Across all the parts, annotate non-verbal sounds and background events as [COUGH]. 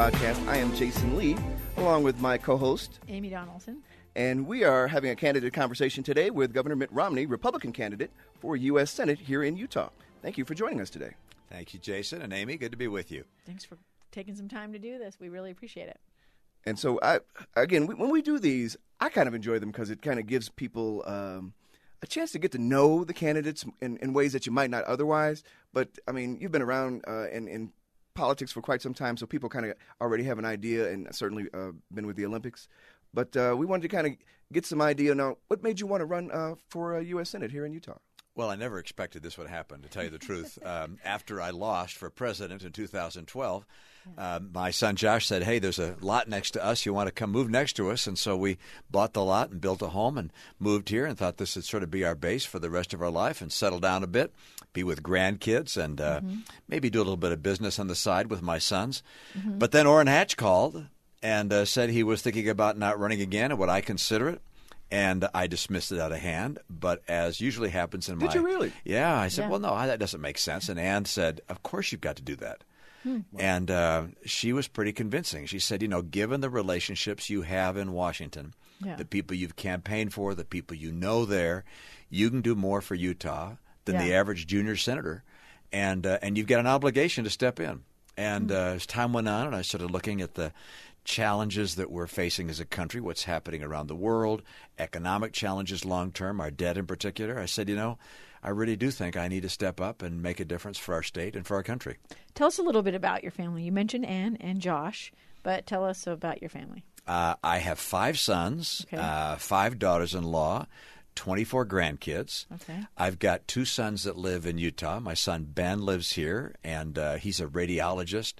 Podcast. I am Jasen Lee, along with my co host, Amy Donaldson. and we are having a candidate conversation today with Governor Mitt Romney, Republican candidate for U.S. Senate here in Utah. Thank you for joining us today. Thank you, Jasen and Amy. Good to be with you. Thanks for taking some time to do this. We really appreciate it. And so, I again, when we do these, I kind of enjoy them because it kind of gives people um, a chance to get to know the candidates in, in ways that you might not otherwise. But I mean, you've been around uh, in, in politics for quite some time, so people kind of already have an idea, and certainly uh, been with the Olympics. But uh, we wanted to kind of get some idea now. What made you want to run uh, for uh, U.S. Senate here in Utah? Well, I never expected this would happen, to tell you the truth. [LAUGHS] Um, after I lost for president in 2012, uh, my son Josh said, Hey, there's a lot next to us. You want to come move next to us? And so we bought the lot and built a home and moved here and thought this would sort of be our base for the rest of our life and settle down a bit, be with grandkids, and uh, maybe do a little bit of business on the side with my sons. But then Orrin Hatch called and uh, said he was thinking about not running again and would I consider it? And I dismissed it out of hand. But as usually happens in Did my you really? yeah, I said, Yeah. well, no, that doesn't make sense. And Ann said, of course you've got to do that. And uh, she was pretty convincing. She said, you know, given the relationships you have in Washington, Yeah. the people you've campaigned for, the people you know there, you can do more for Utah than the average junior senator, and uh, and you've got an obligation to step in. And uh, as time went on, and I started looking at the challenges that we're facing as a country, what's happening around the world, economic challenges long term, our debt in particular, I said, you know, I really do think I need to step up and make a difference for our state and for our country. Tell us a little bit about your family. You mentioned Ann and Josh, but tell us about your family. Uh, I have five sons, Okay. uh, five daughters in law, 24 grandkids. Okay. I've got two sons that live in Utah. My son Ben lives here, and uh, he's a radiologist,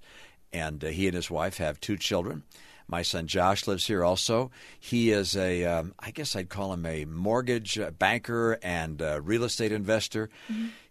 and uh, he and his wife have two children. My son Josh lives here also. He is a, um, I guess I'd call him a mortgage banker and real estate investor.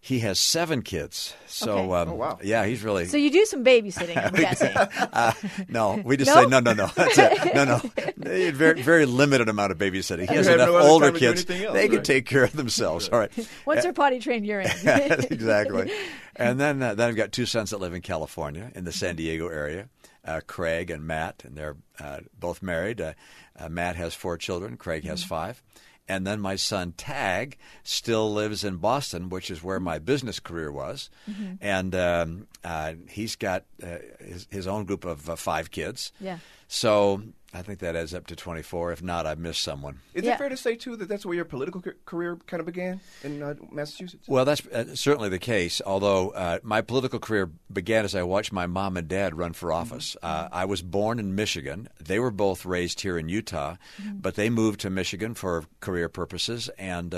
He has seven kids. So, Mm-hmm. Okay. um, Oh, wow. yeah, he's really. So you do some babysitting, I'm [LAUGHS] guessing. Uh, no, we just No? say no, no, no. [LAUGHS] That's it. No, no. They- Very, very limited amount of babysitting. He has have enough no older time to do kids; else, they can take care of themselves. All right, What's their potty trained urine? [LAUGHS] exactly. And then, uh, then I've got two sons that live in California, in the San Diego area. Uh, Craig and Matt, and they're uh, both married. Uh, uh, Matt has four children. Craig has five. And then my son Tag still lives in Boston, which is where my business career was. And um, uh, he's got uh, his, his own group of uh, five kids. Yeah. So I think that adds up to 24. If not, I've missed someone. Is Yeah. it fair to say, too, that that's where your political career kind of began in uh, Massachusetts? Well, that's uh, certainly the case. Although uh, my political career began as I watched my mom and dad run for office. Uh, I was born in Michigan. They were both raised here in Utah, but they moved to Michigan for career purposes, and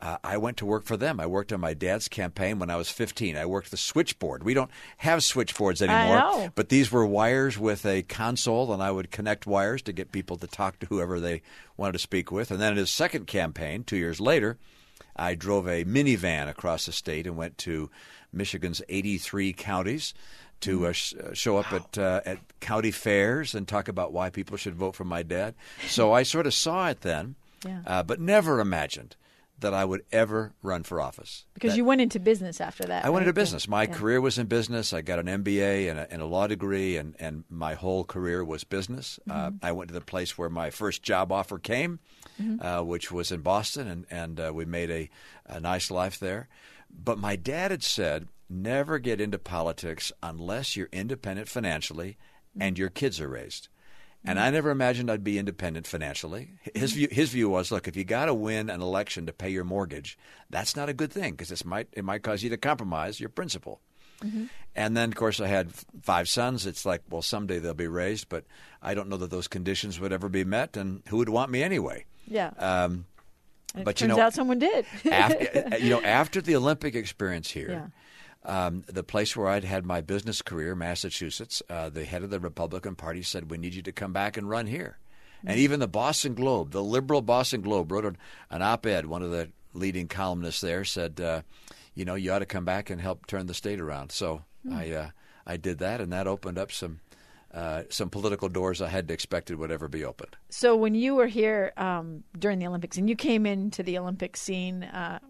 uh, I went to work for them. I worked on my dad's campaign when I was 15. I worked the switchboard. We don't have switchboards anymore, but these were wires with a console, and I would connect wires to get people to talk to whoever they wanted to speak with. And then in his second campaign, two years later, I drove a minivan across the state and went to Michigan's 83 counties to uh, sh- uh, show up at uh, at county fairs and talk about why people should vote for my dad. So I sort of saw it then, Yeah. uh, but never imagined that I would ever run for office. Because That- you went into business after that. I went into business. My Yeah. career was in business. I got an MBA and a, and a law degree, and, and my whole career was business. Uh, Mm-hmm. I went to the place where my first job offer came, Mm-hmm. uh, which was in Boston, and, and uh, we made a, a nice life there. But my dad had said, never get into politics unless you're independent financially and your kids are raised. And I never imagined I'd be independent financially. His view, his view was, look, if you got to win an election to pay your mortgage, that's not a good thing because it might it might cause you to compromise your principle. And then, of course, I had five sons. It's like, well, someday they'll be raised, but I don't know that those conditions would ever be met. And who would want me anyway? Yeah. Um, but you turns know, out someone did. after, [LAUGHS] you know, after the Olympic experience here, Yeah. Um, the place where I'd had my business career, Massachusetts, uh, the head of the Republican Party said, "We need you to come back and run here." And even the Boston Globe, the liberal Boston Globe, wrote an, an op-ed. One of the leading columnists there said, uh, "You know, you ought to come back and help turn the state around." So I uh, I did that, and that opened up some. Uh, some political doors I hadn't expected would ever be opened. So when you were here um, during the Olympics, and you came into the Olympic scene, uh,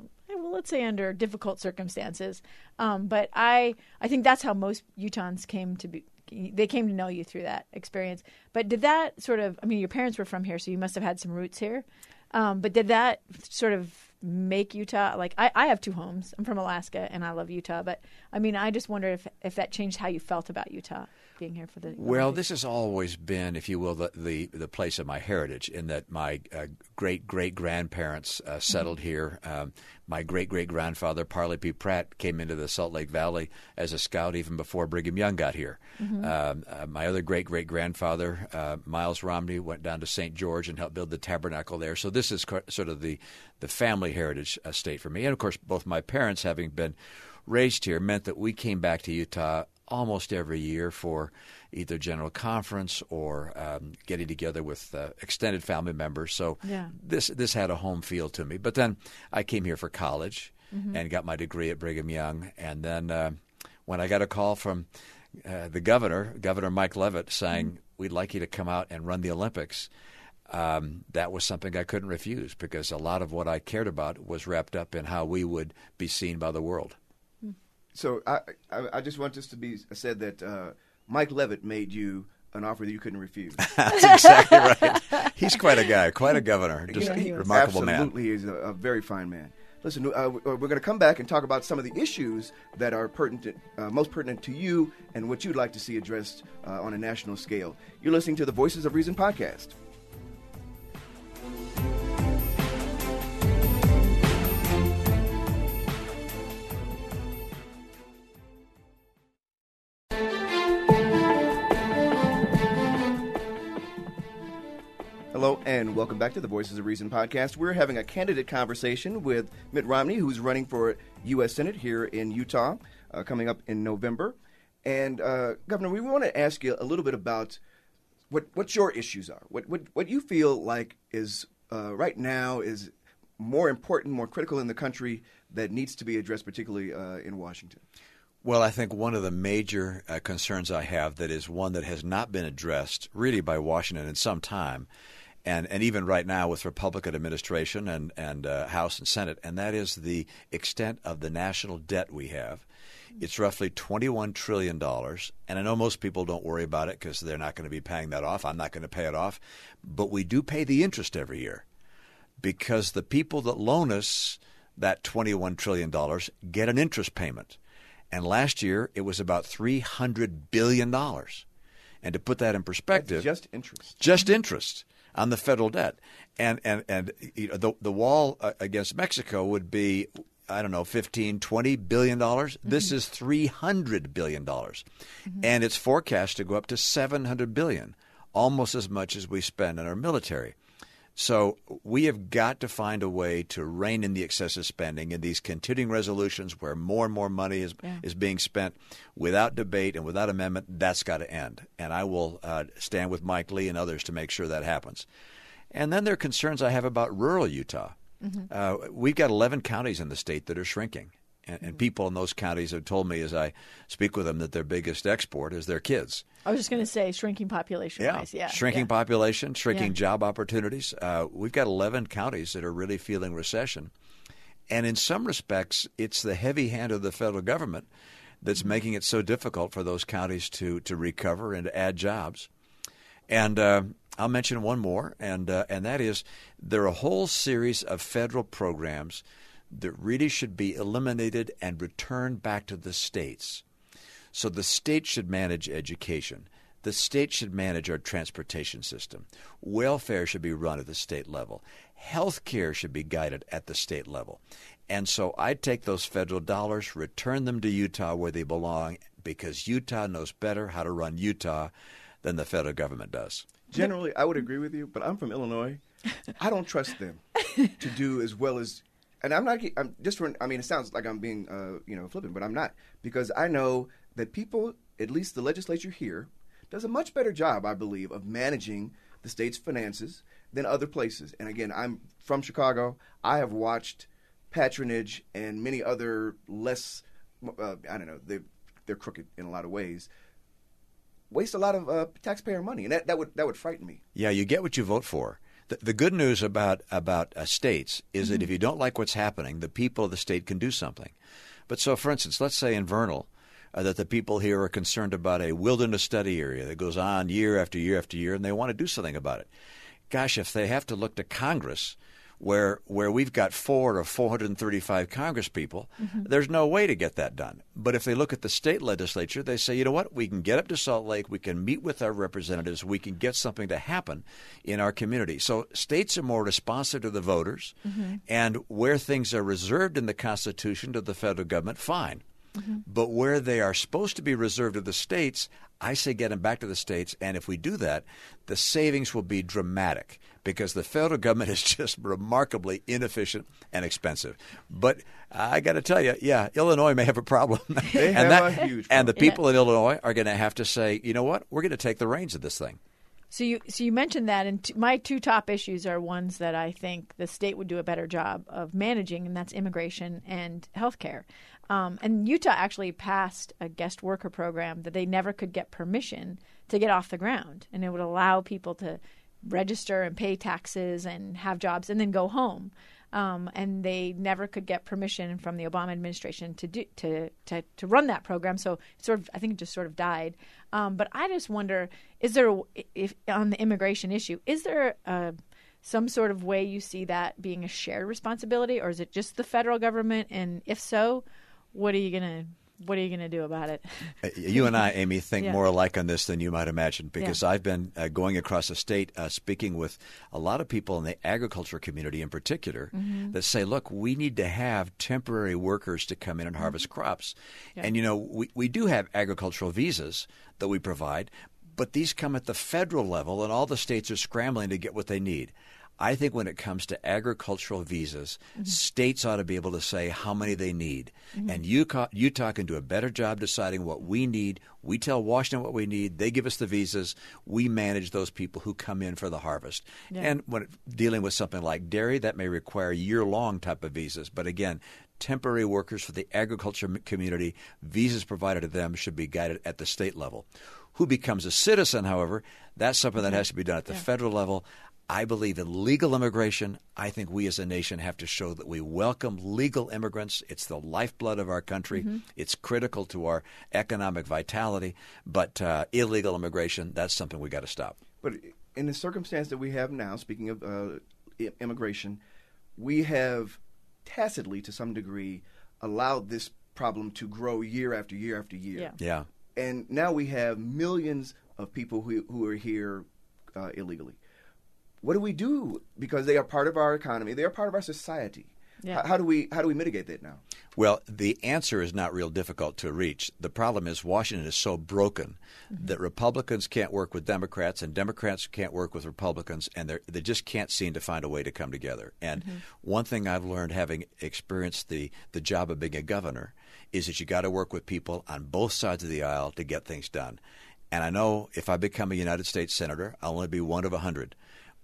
let's say under difficult circumstances, um, but I I think that's how most Utahns came to be. They came to know you through that experience. But did that sort of? I mean, your parents were from here, so you must have had some roots here. Um, but did that sort of make Utah like I, I have two homes. I'm from Alaska and I love Utah, but I mean I just wonder if if that changed how you felt about Utah being here for the Well, Olympics. this has always been, if you will, the the, the place of my heritage. In that my uh, great great grandparents uh, settled here. Um, my great great grandfather Parley P. Pratt came into the Salt Lake Valley as a scout even before Brigham Young got here. Um, uh, my other great great grandfather uh, Miles Romney went down to St. George and helped build the tabernacle there. So this is co- sort of the the family heritage estate for me. And of course, both my parents having been raised here meant that we came back to Utah almost every year for either general conference or um, getting together with uh, extended family members. So Yeah. this this had a home feel to me. But then I came here for college Mm-hmm. and got my degree at Brigham Young. And then uh, when I got a call from uh, the governor, Governor Mike Leavitt, saying Mm-hmm. we'd like you to come out and run the Olympics. Um, that was something I couldn't refuse because a lot of what I cared about was wrapped up in how we would be seen by the world. So I, I, I just want this to be said that uh, Mike Leavitt made you an offer that you couldn't refuse. [LAUGHS] That's exactly right. He's quite a guy, quite a governor, just Yeah, a he was. remarkable man. Absolutely, he's a, a very fine man. Listen, uh, we- we're going to come back and talk about some of the issues that are pertinent, uh, most pertinent to you, and what you'd like to see addressed uh, on a national scale. You're listening to the Voices of Reason podcast. Hello and welcome back to the Voices of Reason podcast. We're having a candidate conversation with Mitt Romney, who's running for U.S. Senate here in Utah, uh, coming up in November. And uh, Governor, we want to ask you a little bit about what what your issues are. What what what you feel like is uh, right now is more important, more critical in the country that needs to be addressed, particularly uh, in Washington. Well, I think one of the major uh, concerns I have that is one that has not been addressed really by Washington in some time, and, and even right now with Republican administration and, and uh, House and Senate, and that is the extent of the national debt we have. It's roughly $21 trillion, and I know most people don't worry about it because they're not going to be paying that off. I'm not going to pay it off, but we do pay the interest every year because the people that loan us that $21 trillion get an interest payment. And last year it was about $300 billion. And to put that in perspective, Just interest. just interest on the federal debt. And, and, and you know, the, the wall uh, against Mexico would be, I don't know, 15, 20 billion dollars. This is 300 billion dollars. And it's forecast to go up to 700 billion, almost as much as we spend on our military. So we have got to find a way to rein in the excessive spending in these continuing resolutions where more and more money is Yeah. is being spent without debate and without amendment. That's got to end. And I will uh, stand with Mike Lee and others to make sure that happens. And then there are concerns I have about rural Utah. Uh, we've got 11 counties in the state that are shrinking. And, and people in those counties have told me as I speak with them that their biggest export is their kids. I was just going to say shrinking population wise. Yeah. Shrinking yeah. population, shrinking Yeah. job opportunities. Uh, we've got 11 counties that are really feeling recession. And in some respects, it's the heavy hand of the federal government that's Mm-hmm. making it so difficult for those counties to, to recover and to add jobs. And uh, I'll mention one more, and, uh, and that is there are a whole series of federal programs that really should be eliminated and returned back to the states. So the state should manage education. The state should manage our transportation system. Welfare should be run at the state level. Health care should be guided at the state level. And so I'd take those federal dollars, return them to Utah where they belong, because Utah knows better how to run Utah than the federal government does. Generally, I would agree with you, but I'm from Illinois. I don't trust them to do as well as, and I'm not. I'm just. I mean, it sounds like I'm being, uh, you know, flippant, but I'm not because I know that people, at least the legislature here, does a much better job, I believe, of managing the state's finances than other places. And again, I'm from Chicago. I have watched patronage and many other less, uh, I don't know, they they're crooked in a lot of ways. Waste a lot of uh, taxpayer money, and that, that would that would frighten me. Yeah, you get what you vote for. The, the good news about about uh, states is mm-hmm. that if you don't like what's happening, the people of the state can do something. But so, for instance, let's say in Vernal, uh, that the people here are concerned about a wilderness study area that goes on year after year after year, and they want to do something about it. Gosh, if they have to look to Congress, where where we've got four or 435 Congress people, mm-hmm. there's no way to get that done. But if they look at the state legislature, they say, you know what, we can get up to Salt Lake, we can meet with our representatives, we can get something to happen in our community. So states are more responsive to the voters, mm-hmm. and where things are reserved in the Constitution to the federal government, fine. Mm-hmm. But where they are supposed to be reserved to the states, I say get them back to the states. And if we do that, the savings will be dramatic because the federal government [LAUGHS] is just remarkably inefficient and expensive. But I got to tell you, yeah, Illinois may have a problem. [LAUGHS] They and have that, a huge problem. And the people yeah. in Illinois are going to have to say, you know what, we're going to take the reins of this thing. So you so you mentioned that, and t- my two top issues are ones that I think the state would do a better job of managing, and that's immigration and healthcare. Um, and Utah actually passed a guest worker program that they never could get permission to get off the ground, and it would allow people to register and pay taxes and have jobs and then go home. Um, and they never could get permission from the Obama administration to do to to, to run that program. So sort of, I think it just sort of died. Um, but I just wonder, is there if on the immigration issue, is there some sort of way you see that being a shared responsibility, or is it just the federal government? And if so, what are you gonna what are you going to do about it? Uh, you and I, Amy, think yeah. more alike on this than you might imagine because yeah. I've been uh, going across the state uh, speaking with a lot of people in the agriculture community in particular mm-hmm. that say, look, we need to have temporary workers to come in and harvest mm-hmm. crops. Yeah. And, you know, we, we do have agricultural visas that we provide, but these come at the federal level, and all the states are scrambling to get what they need. I think when it comes to agricultural visas, mm-hmm. states ought to be able to say how many they need. Mm-hmm. And Utah, Utah can do a better job deciding what we need. We tell Washington what we need. They give us the visas. We manage those people who come in for the harvest. Yeah. And when dealing with something like dairy, that may require year long type of visas. But again, temporary workers for the agriculture community, visas provided to them should be guided at the state level. Who becomes a citizen, however, that's something that has to be done at the yeah. federal level. I believe in legal immigration. I think we as a nation have to show that we welcome legal immigrants. It's the lifeblood of our country. Mm-hmm. It's critical to our economic vitality. But uh, illegal immigration, that's something we got to stop. But in the circumstance that we have now, speaking of uh, immigration, we have tacitly, to some degree, allowed this problem to grow year after year after year. Yeah. yeah. And now we have millions of people who, who are here uh, illegally what do we do? Because they are part of our economy. They are part of our society. Yeah. How, how, do we how do we mitigate that now? Well, the answer is not real difficult to reach. The problem is Washington is so broken mm-hmm. that Republicans can't work with Democrats and Democrats can't work with Republicans, and they just can't seem to find a way to come together. And mm-hmm. one thing I've learned, having experienced the the job of being a governor, is that you got to work with people on both sides of the aisle to get things done. And I know if I become a United States senator, I'll only be one of a hundred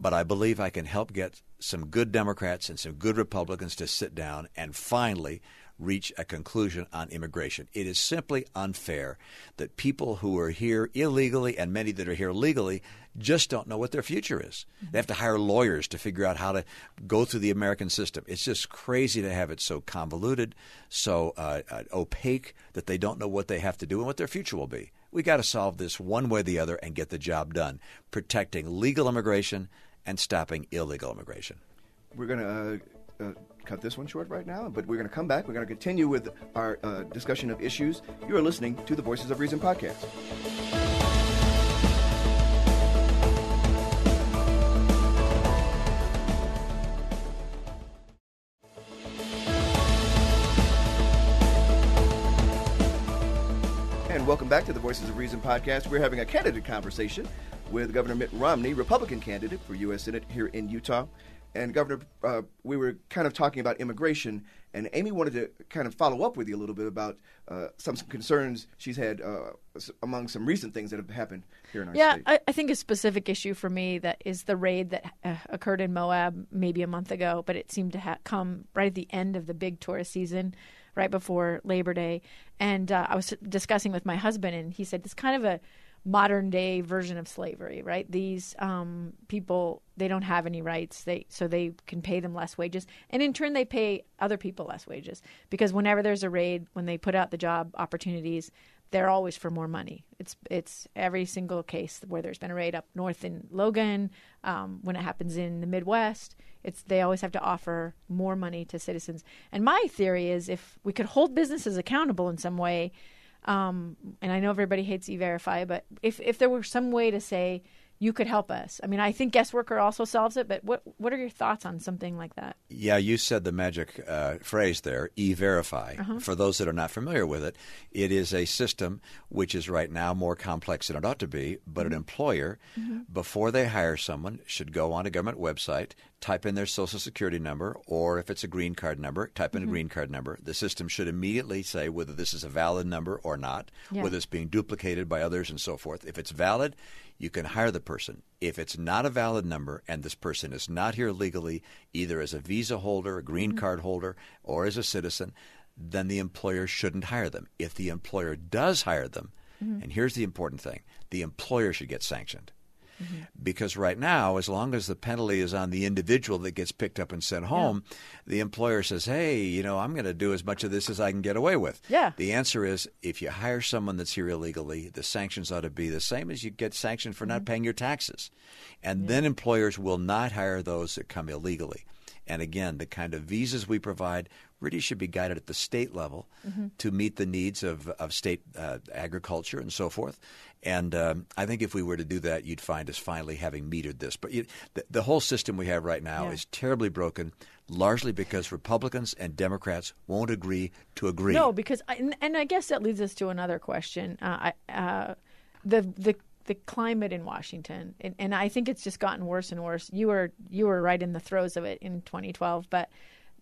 but I believe I can help get some good Democrats and some good Republicans to sit down and finally reach a conclusion on immigration. It is simply unfair that people who are here illegally and many that are here legally just don't know what their future is. They have to hire lawyers to figure out how to go through the American system. It's just crazy to have it so convoluted, so uh, uh, opaque that they don't know what they have to do and what their future will be. We got to solve this one way or the other and get the job done, protecting legal immigration and stopping illegal immigration. We're going to. Uh... Uh, cut this one short right now, but we're going to come back. We're going to continue with our uh, discussion of issues. You are listening to the Voices of Reason podcast. And welcome back to the Voices of Reason podcast. We're having a candid conversation with Governor Mitt Romney, Republican candidate for U.S. Senate here in Utah. And Governor, uh, we were kind of talking about immigration, and Amy wanted to kind of follow up with you a little bit about uh, some, some concerns she's had uh, among some recent things that have happened here in our yeah, state. I, I think a specific issue for me that is the raid that uh, occurred in Moab maybe a month ago, but it seemed to ha- come right at the end of the big tourist season, right before Labor Day. And uh, I was discussing with my husband, and he said it's kind of a modern day version of slavery, right? These um, people they don't have any rights, they so they can pay them less wages, and in turn they pay other people less wages because whenever there's a raid, when they put out the job opportunities, they're always for more money. It's it's every single case where there's been a raid up north in Logan, um, when it happens in the Midwest, it's they always have to offer more money to citizens. And my theory is if we could hold businesses accountable in some way um, and I know everybody hates e-verify, but if if there were some way to say you could help us, I mean, I think guest worker also solves it. But what what are your thoughts on something like that? Yeah, you said the magic uh, phrase there, e-verify. Uh-huh. For those that are not familiar with it, it is a system which is right now more complex than it ought to be. But Mm-hmm. an employer, before they hire someone, should go on a government website, type in their social security number, or if it's a green card number, type Mm-hmm. in a green card number. The system should immediately say whether this is a valid number or not, Yeah. whether it's being duplicated by others and so forth. If it's valid, you can hire the person. If it's not a valid number and this person is not here legally, either as a visa holder, a green mm-hmm. card holder, or as a citizen, then the employer shouldn't hire them. If the employer does hire them, mm-hmm. and here's the important thing the employer should get sanctioned. Mm-hmm. Because right now, as long as the penalty is on the individual that gets picked up and sent home, the employer says, hey, you know, I'm going to do as much of this as I can get away with. Yeah. The answer is if you hire someone that's here illegally, the sanctions ought to be the same as you get sanctioned for not mm-hmm. paying your taxes. And then employers will not hire those that come illegally. And again, the kind of visas we provide really should be guided at the state level to meet the needs of, of state uh, agriculture and so forth. And um, I think if we were to do that, you'd find us finally having metered this. But you, the, the whole system we have right now Yeah. is terribly broken, largely because Republicans and Democrats won't agree to agree. No, because I, and, and I guess that leads us to another question. Uh, I, uh, the the the climate in Washington, and, and I think it's just gotten worse and worse. You were you were right in the throes of it in 2012, but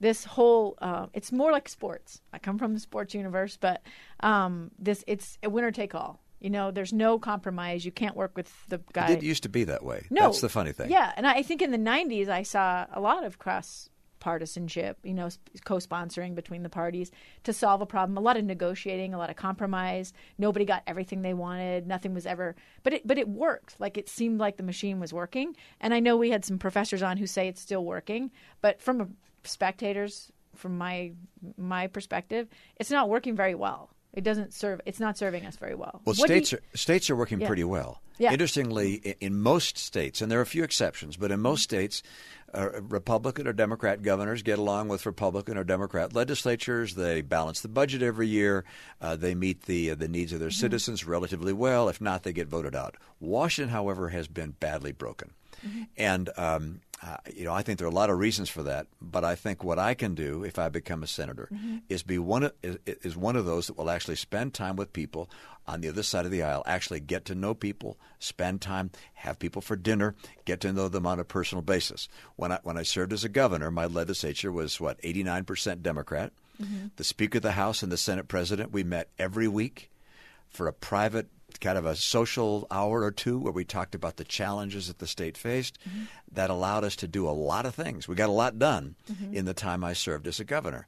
this whole uh, it's more like sports. I come from the sports universe, but um, this it's a winner take all. You know, there's no compromise. You can't work with the guy. It used to be that way. No, That's the funny thing. Yeah, and I think in the '90s I saw a lot of cross partisanship, you know, co-sponsoring between the parties to solve a problem. A lot of negotiating, a lot of compromise. Nobody got everything they wanted. Nothing was ever, but it but it worked. Like it seemed like the machine was working. And I know we had some professors on who say it's still working, but from a spectators, from my my perspective, it's not working very well. It doesn't serve. It's not serving us very well. Well, What do you- states are, states are working Yeah. pretty well. Yeah. Interestingly, in most states, and there are a few exceptions, but in most states, uh, Republican or Democrat governors get along with Republican or Democrat legislatures. They balance the budget every year. Uh, they meet the uh, the needs of their Mm-hmm. citizens relatively well. If not, they get voted out. Washington, however, has been badly broken, Mm-hmm. and um, uh, you know I think there are a lot of reasons for that. But I think what I can do if I become a senator Mm-hmm. is be one of, is, is one of those that will actually spend time with people on the other side of the aisle, actually get to know people, spend time, have people for dinner, get to know them on a personal basis. When I when I served as a governor, my legislature was what eighty nine percent Democrat. The Speaker of the House and the Senate President, we met every week for a private kind of a social hour or two where we talked about the challenges that the state faced mm-hmm. that allowed us to do a lot of things. We got a lot done mm-hmm. in the time I served as a governor.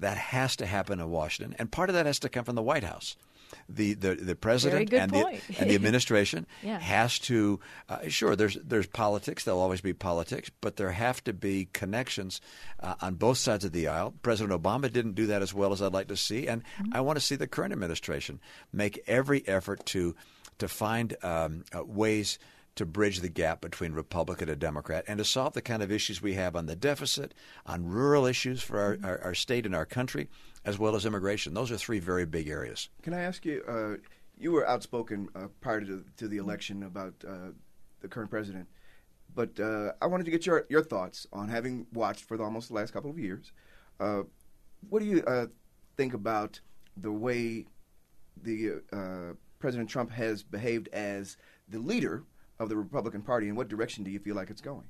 That has to happen in Washington, and part of that has to come from the White House. The the, the president and the and the administration [LAUGHS] Yeah. has to uh, sure there's there's politics there'll always be politics but there have to be connections uh, on both sides of the aisle President Obama didn't do that as well as I'd like to see and Mm-hmm. I want to see the current administration make every effort to to find um, uh, ways to bridge the gap between Republican and Democrat and to solve the kind of issues we have on the deficit, on rural issues for our, our, our state and our country, as well as immigration. Those are three very big areas. Can I ask you? Uh, you were outspoken uh, prior to, to the election about uh, the current president, but uh, I wanted to get your your thoughts on having watched for the, almost the last couple of years. Uh, what do you uh, think about the way the President Trump has behaved as the leader of the Republican Party, and what direction do you feel like it's going?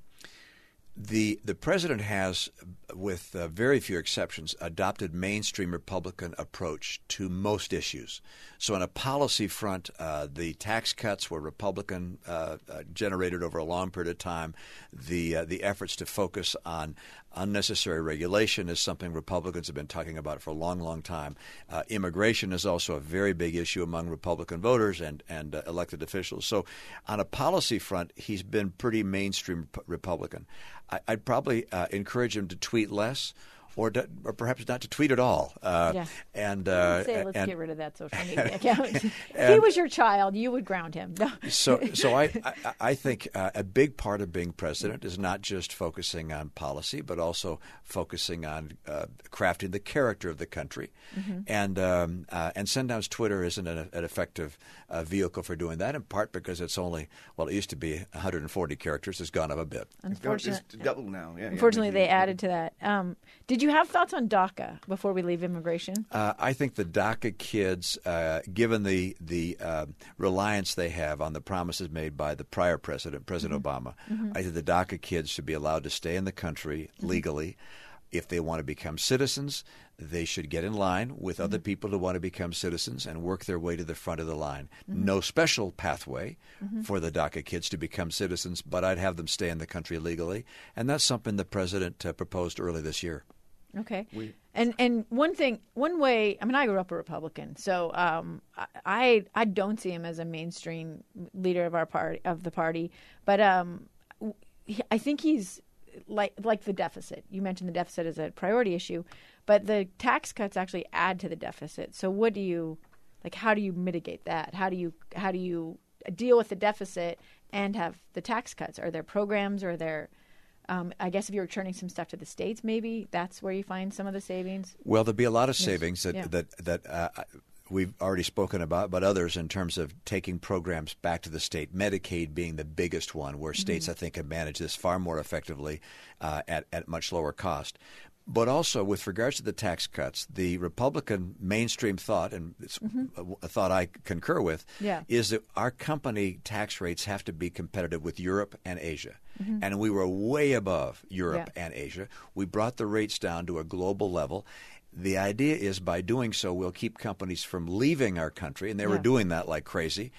The the president has, with uh, very few exceptions, adopted mainstream Republican approach to most issues. So, on a policy front, uh, the tax cuts were Republican uh, uh generated over a long period of time. The uh, the efforts to focus on unnecessary regulation is something Republicans have been talking about for a long, long time. Uh, immigration is also a very big issue among Republican voters and and elected officials. So, on a policy front, he's been pretty mainstream Republican. I, would probably uh, encourage him to tweet less. Or, to, or, perhaps not to tweet at all. Uh, yeah. And uh, say, let's and, get rid of that social [LAUGHS] media account. [LAUGHS] if he was your child, you would ground him. No. so, so I, [LAUGHS] I, I think uh, a big part of being president is not just focusing on policy, but also focusing on uh, crafting the character of the country. Mm-hmm. And um, uh, and sometimes Twitter isn't an, an effective uh, vehicle for doing that. In part because it's only well, it used to be 140 characters. It's gone up a bit. Unfortunately, it's double now. Yeah, Unfortunately, yeah, they added to that. Um, did you have thoughts on DACA before we leave immigration? Uh, I think the DACA kids, uh, given the the uh, reliance they have on the promises made by the prior president, President mm-hmm. Obama, mm-hmm. I think the DACA kids should be allowed to stay in the country mm-hmm. legally. If they want to become citizens, they should get in line with mm-hmm. other people who want to become citizens and work their way to the front of the line. Mm-hmm. No special pathway mm-hmm. for the DACA kids to become citizens, but I'd have them stay in the country legally. And that's something the president uh, proposed early this year. Okay. We, and and one thing, one way. I mean, I grew up a Republican, so um, I I don't see him as a mainstream leader of our party of the party, but um, I think he's like like the deficit. You mentioned the deficit as a priority issue, but the tax cuts actually add to the deficit. So what do you like? How do you mitigate that? How do you how do you deal with the deficit and have the tax cuts? Are there programs? Or are there um, I guess if you're returning some stuff to the states, maybe that's where you find some of the savings. Well, there'll be a lot of savings that yeah. that that uh, we've already spoken about, but others in terms of taking programs back to the state. Medicaid being the biggest one, where states mm-hmm. I think have managed this far more effectively uh, at at much lower cost. But also, with regards to the tax cuts, the Republican mainstream thought, and it's mm-hmm. a thought I concur with, yeah. is that our company tax rates have to be competitive with Europe and Asia. Mm-hmm. And we were way above Europe yeah. and Asia. We brought the rates down to a global level. The idea is by doing so, we'll keep companies from leaving our country, and they yeah. were doing that like crazy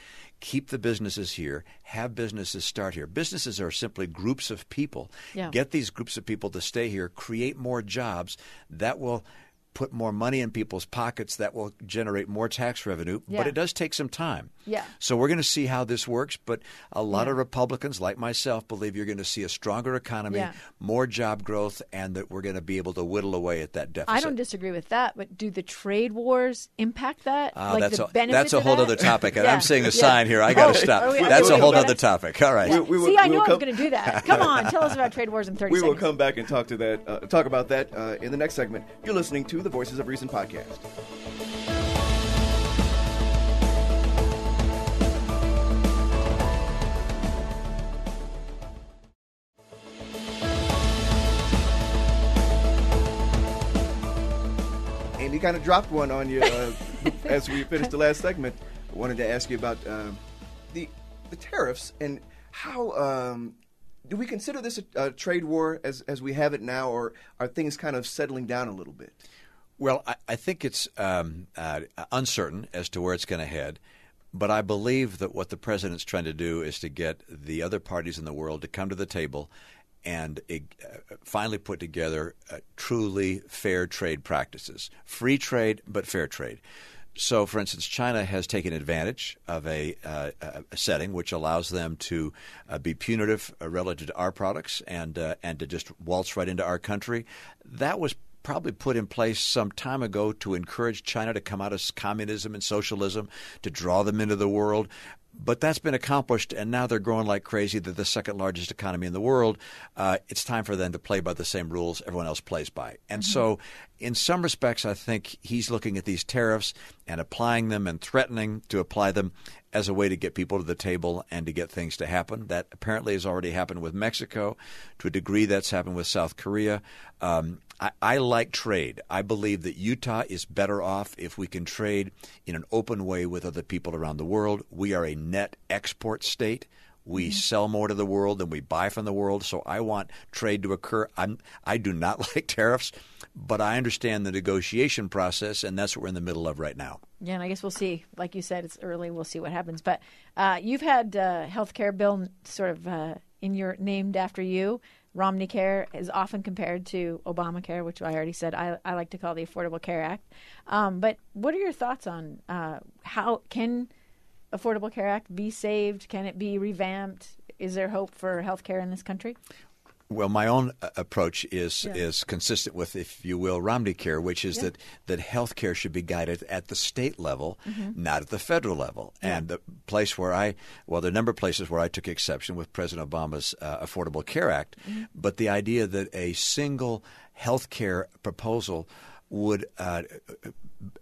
keep the businesses here, have businesses start here. Businesses are simply groups of people. Yeah. Get these groups of people to stay here, create more jobs. That will put more money in people's pockets that will generate more tax revenue, yeah. but it does take some time. Yeah. So we're going to see how this works, but a lot yeah. of Republicans like myself believe you're going to see a stronger economy, yeah. more job growth and that we're going to be able to whittle away at that deficit. I don't disagree with that, but do the trade wars impact that? Uh, like that's the a, that's a whole other topic and [LAUGHS] I'm seeing a sign here. I got to oh, stop. We, that's a whole other topic. All right. [LAUGHS] We, we will, see, I knew I was going to do that. [LAUGHS] Come on, tell us about trade wars in 30 we seconds. will come back and talk to that uh, talk about that uh, in the next segment. You're listening to the Voices of Reason podcast And he kind of dropped one on you uh, [LAUGHS] as we finished the last segment. I wanted to ask you about uh, the the tariffs and how um, do we consider this a, a, trade war as as we have it now, or are things kind of settling down a little bit? Well, I, I think it's um, uh, uncertain as to where it's going to head. But I believe that what the president's trying to do is to get the other parties in the world to come to the table and uh, finally put together uh, truly fair trade practices. Free trade, but fair trade. So, for instance, China has taken advantage of a, uh, a setting which allows them to uh, be punitive uh, relative to our products and uh, and to just waltz right into our country. That was probably put in place some time ago to encourage China to come out of communism and socialism, to draw them into the world. But that's been accomplished, and now they're growing like crazy. They're the second largest economy in the world. Uh, it's time for them to play by the same rules everyone else plays by. And mm-hmm. so, in some respects, I think he's looking at these tariffs and applying them and threatening to apply them as a way to get people to the table and to get things to happen. That apparently has already happened with Mexico. To a degree, that's happened with South Korea. Um, I, I like trade. I believe that Utah is better off if we can trade in an open way with other people around the world. We are a net export state. We sell more to the world than we buy from the world, so I want trade to occur. I'm, I do not [LAUGHS] like tariffs, but I understand the negotiation process, and that's what we're in the middle of right now. Yeah, and I guess we'll see. Like you said, it's early. We'll see what happens. But uh, you've had uh, health care bill sort of uh, in your named after you. Romney Care is often compared to Obamacare, which I already said I, I like to call the Affordable Care Act. Um, but what are your thoughts on uh, how can Affordable Care Act be saved? Can it be revamped? Is there hope for health care in this country? Well, my own uh, approach is Yeah. is consistent with, if you will, Romney Care, which is that that health care should be guided at the state level, Mm-hmm. not at the federal level. And the place where I, well, there are a number of places where I took exception with President Obama's uh, Affordable Care Act, Mm-hmm. but the idea that a single health care proposal would uh,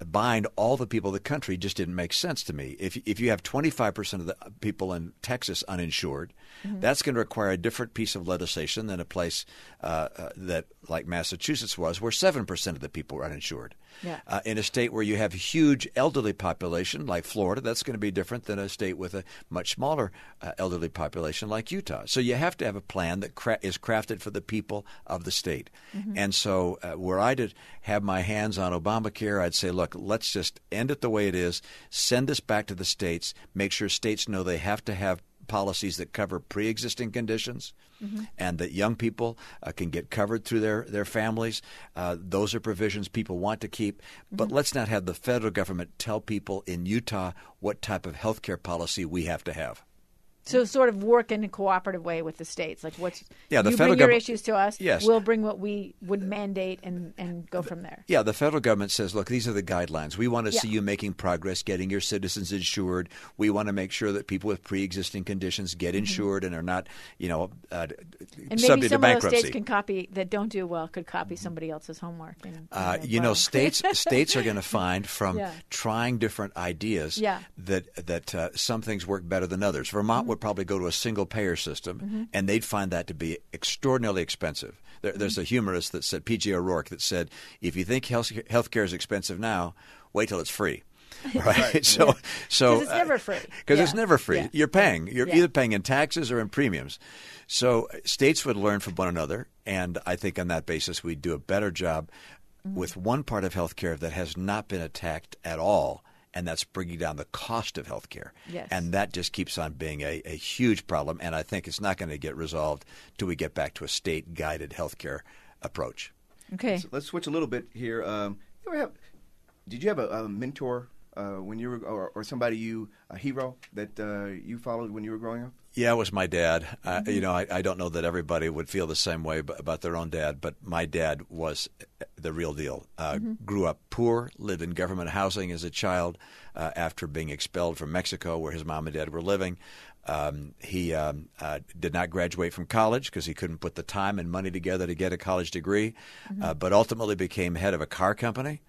bind all the people of the country just didn't make sense to me. If if you have 25% of the people in Texas uninsured, Mm-hmm. that's going to require a different piece of legislation than a place uh, uh, that like Massachusetts was, where 7% of the people were uninsured. Yeah. Uh, in a state where you have a huge elderly population like Florida, that's going to be different than a state with a much smaller uh, elderly population like Utah. So you have to have a plan that cra- is crafted for the people of the state. And so, uh, were I to have my hands on Obamacare, I'd say, look, let's just end it the way it is, send this back to the states, make sure states know they have to have policies that cover pre-existing conditions and that young people uh, can get covered through their, their families. Uh, those are provisions people want to keep. But let's not have the federal government tell people in Utah what type of health care policy we have to have. So sort of work in a cooperative way with the states. Like what's Yeah, the you federal bring your issues to us. Yes. we'll bring what we would mandate and and go from there. Yeah, the federal government says, look, these are the guidelines. We want to Yeah. see you making progress, getting your citizens insured. We want to make sure that people with pre-existing conditions get insured and are not, you know, uh, Mm-hmm. And maybe subject to some of those states can copy that don't do well could copy somebody else's homework. And, Uh, and you know, states [LAUGHS] states are going to find from Yeah. trying different ideas Yeah. that that uh, some things work better than others. Vermont Mm-hmm. Would probably go to a single payer system, and they'd find that to be extraordinarily expensive. There, There's Mm-hmm. a humorist that said, P.J. O'Rourke, that said, if you think health care is expensive now, wait till it's free. [LAUGHS] Right. [LAUGHS] So, so 'Cause it's never free. Because it's never free. Yeah. You're paying. You're Yeah. either paying in taxes or in premiums. So uh, states would learn from one another, and I think on that basis we'd do a better job Mm-hmm. with one part of healthcare that has not been attacked at all, and that's bringing down the cost of healthcare. Yes. And that just keeps on being a, a huge problem, and I think it's not going to get resolved till we get back to a state-guided healthcare approach. Okay. So let's switch a little bit here. Um, you ever have? Did you have a, a mentor uh, when you were, or, or somebody you a hero that uh, you followed when you were growing up? Yeah, it was my dad. Mm-hmm. you know, I, I don't know that everybody would feel the same way about their own dad, but my dad was the real deal. Uh, Mm-hmm. Grew up poor, lived in government housing as a child uh, after being expelled from Mexico, where his mom and dad were living. Um, he um, uh, did not graduate from college because he couldn't put the time and money together to get a college degree, Mm-hmm. uh, but ultimately became head of a car company.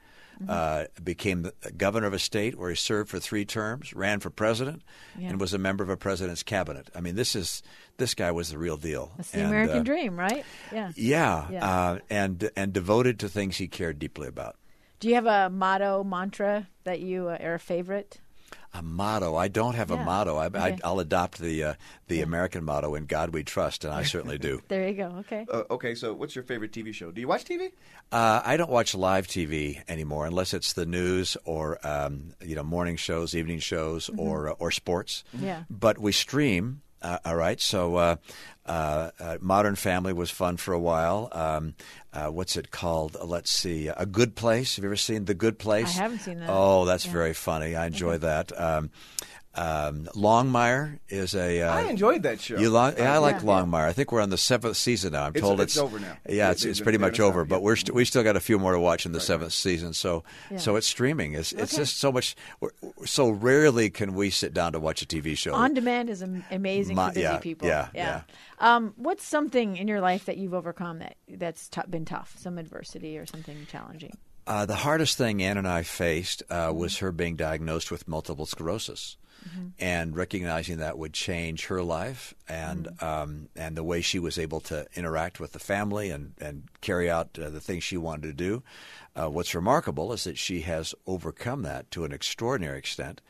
Uh, became the governor of a state where he served for three terms, ran for president, Yeah. and was a member of a president's cabinet. I mean, this is this guy was the real deal. That's the And, American uh, dream, right? Yeah. Yeah, Yeah. Uh, and and devoted to things he cared deeply about. Do you have a motto, mantra that you uh, are a favorite? A motto. I don't have Yeah. a motto. I, I, Okay. I'll adopt the uh, the American motto: "In God We Trust," and I [LAUGHS] certainly do. There you go. Okay. Uh, okay, so what's your favorite TV show? Do you watch TV? Uh, I don't watch live TV anymore unless it's the news or um, you know morning shows, evening shows, or uh, or sports. Mm-hmm. Yeah. But we stream. Uh, all right. So uh, uh, uh, Modern Family was fun for a while. Um, uh, what's it called? Uh, let's see. A Good Place. Have you ever seen The Good Place? I haven't seen that. Oh, that's Yeah. very funny. I enjoy that. Um, um, Longmire is a. Uh, I enjoyed that show. you long, yeah, I like Yeah. Longmire. I think we're on the seventh season now. I'm It's- told it's over now. Yeah, it's, it's pretty much over, stop, but we're st- we still got a few more to watch in the seventh season. So Yeah. so it's streaming. It's it's Okay. just so much. we're- So rarely can we sit down to watch a TV show. On demand is amazing Ma- for busy yeah, people. yeah, yeah. Um, what's something in your life that you've overcome that that's t- been tough? Some adversity or something challenging? Uh, the hardest thing Ann and I faced uh, was her being diagnosed with multiple sclerosis. And recognizing that would change her life and um, and the way she was able to interact with the family and and carry out uh, the things she wanted to do. Uh, what's remarkable is that she has overcome that to an extraordinary extent,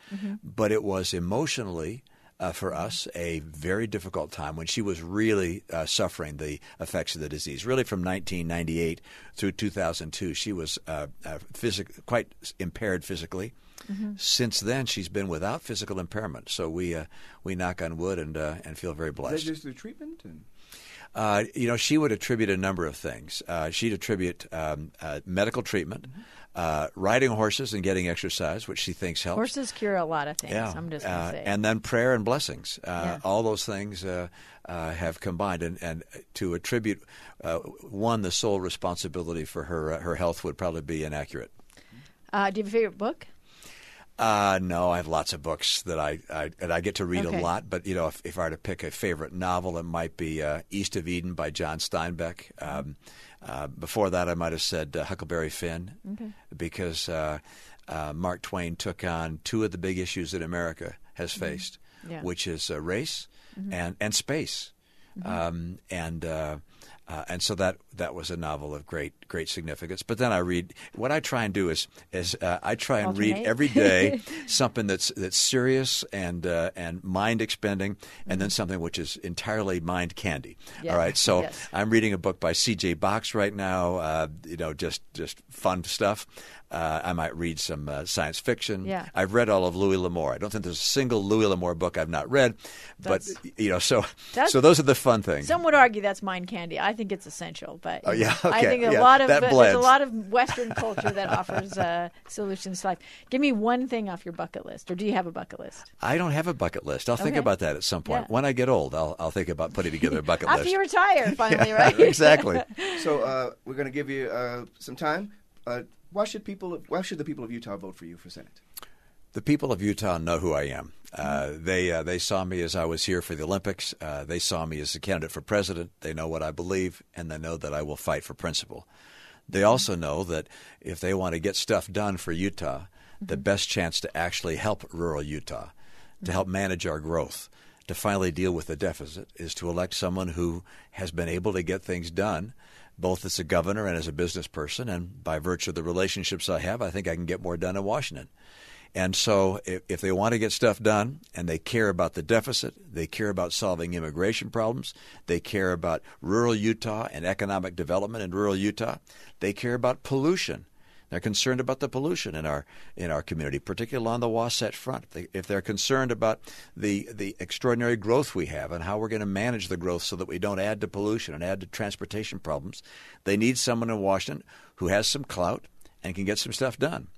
but it was emotionally uh, for us a very difficult time when she was really uh, suffering the effects of the disease. Really, from 1998 through 2002, she was uh, uh, physic- quite impaired physically. Since then, she's been without physical impairment. So we uh, we knock on wood and uh, and feel very Is that blessed. just the treatment? And Uh, you know, she would attribute a number of things. Uh, she'd attribute um, uh, medical treatment, uh, riding horses and getting exercise, which she thinks helps. Horses cure a lot of things. Yeah, I'm just gonna uh, say. and then prayer and blessings. Uh, Yeah. All those things uh, uh, have combined, and, and to attribute uh, one the sole responsibility for her uh, her health would probably be inaccurate. uh, do you have a favorite book? Uh, no, I have lots of books that I, I and I get to read Okay. a lot. But you know, if, if I were to pick a favorite novel, it might be uh, East of Eden by John Steinbeck. Um, uh, before that, I might have said uh, Huckleberry Finn, because uh, uh, Mark Twain took on two of the big issues that America has faced, Mm-hmm. Yeah. Mm-hmm. which is uh, race and and space, um, and. Uh, uh, and so that that was a novel of great great significance. But then I read what I try and do is is uh, I try and read every day [LAUGHS] something that's that's serious and uh, and mind expending, and then something which is entirely mind candy. All right, so Yes. I'm reading a book by C.J. Box right now. Uh, you know, just just fun stuff. Uh, I might read some uh, science fiction. Yeah. I've read all of Louis L'Amour. I don't think there's a single Louis L'Amour book I've not read. But you know, so so those are the fun things. Some would argue that's mind candy. I think it's essential, but Oh, yeah, I think a yeah, lot of that there's a lot of Western [LAUGHS] culture that offers uh, solutions to life. Give me one thing off your bucket list, or do you have a bucket list? I don't have a bucket list. I'll think about that at some point. Yeah. When I get old, I'll I'll think about putting together a bucket [LAUGHS] After list. After you retire, [LAUGHS] finally, right? exactly. so uh, we're going to give you uh, some time. Uh, why should people? Why should the people of Utah vote for you for Senate? The people of Utah know who I am. Uh, they uh, they saw me as I was here for the Olympics. Uh, they saw me as a candidate for president. They know what I believe, and they know that I will fight for principle. They also know that if they want to get stuff done for Utah, the best chance to actually help rural Utah, to help manage our growth, to finally deal with the deficit, is to elect someone who has been able to get things done, both as a governor and as a business person. And by virtue of the relationships I have, I think I can get more done in Washington. And so, if, if they want to get stuff done and they care about the deficit, they care about solving immigration problems, they care about rural Utah and economic development in rural Utah, they care about pollution. They're concerned about the pollution in our in our community, particularly along the Wasatch Front. They, if they're concerned about the the extraordinary growth we have and how we're going to manage the growth so that we don't add to pollution and add to transportation problems, they need someone in Washington who has some clout and can get some stuff done.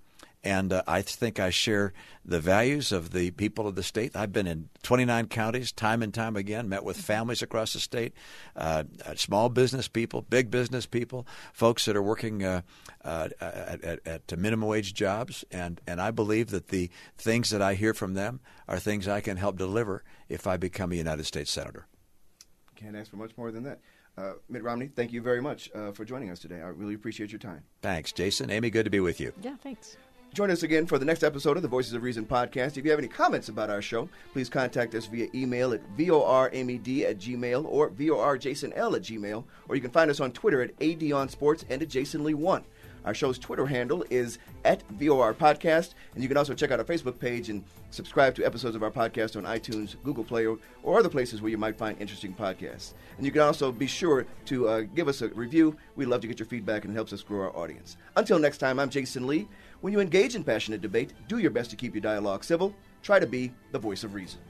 And uh, I think I share the values of the people of the state. I've been in 29 counties time and time again, met with families across the state, uh, uh, small business people, big business people, folks that are working uh, uh, at, at, at minimum wage jobs. And, and I believe that the things that I hear from them are things I can help deliver if I become a United States Senator. Can't ask for much more than that. Uh, Mitt Romney, thank you very much uh, for joining us today. I really appreciate your time. Thanks, Jasen. Amy, good to be with you. yeah, thanks. Join us again for the next episode of the Voices of Reason podcast. If you have any comments about our show, please contact us via email at voramed at gmail or vorjasonl at gmail, or you can find us on Twitter at adonsports and at jasonlee1. Our show's Twitter handle is at VOR Podcast, and you can also check out our Facebook page and subscribe to episodes of our podcast on iTunes, Google Play, or, or other places where you might find interesting podcasts. And you can also be sure to uh, give us a review. We love to get your feedback, and it helps us grow our audience. Until next time, I'm Jasen Lee. When you engage in passionate debate, do your best to keep your dialogue civil. Try to be the voice of reason.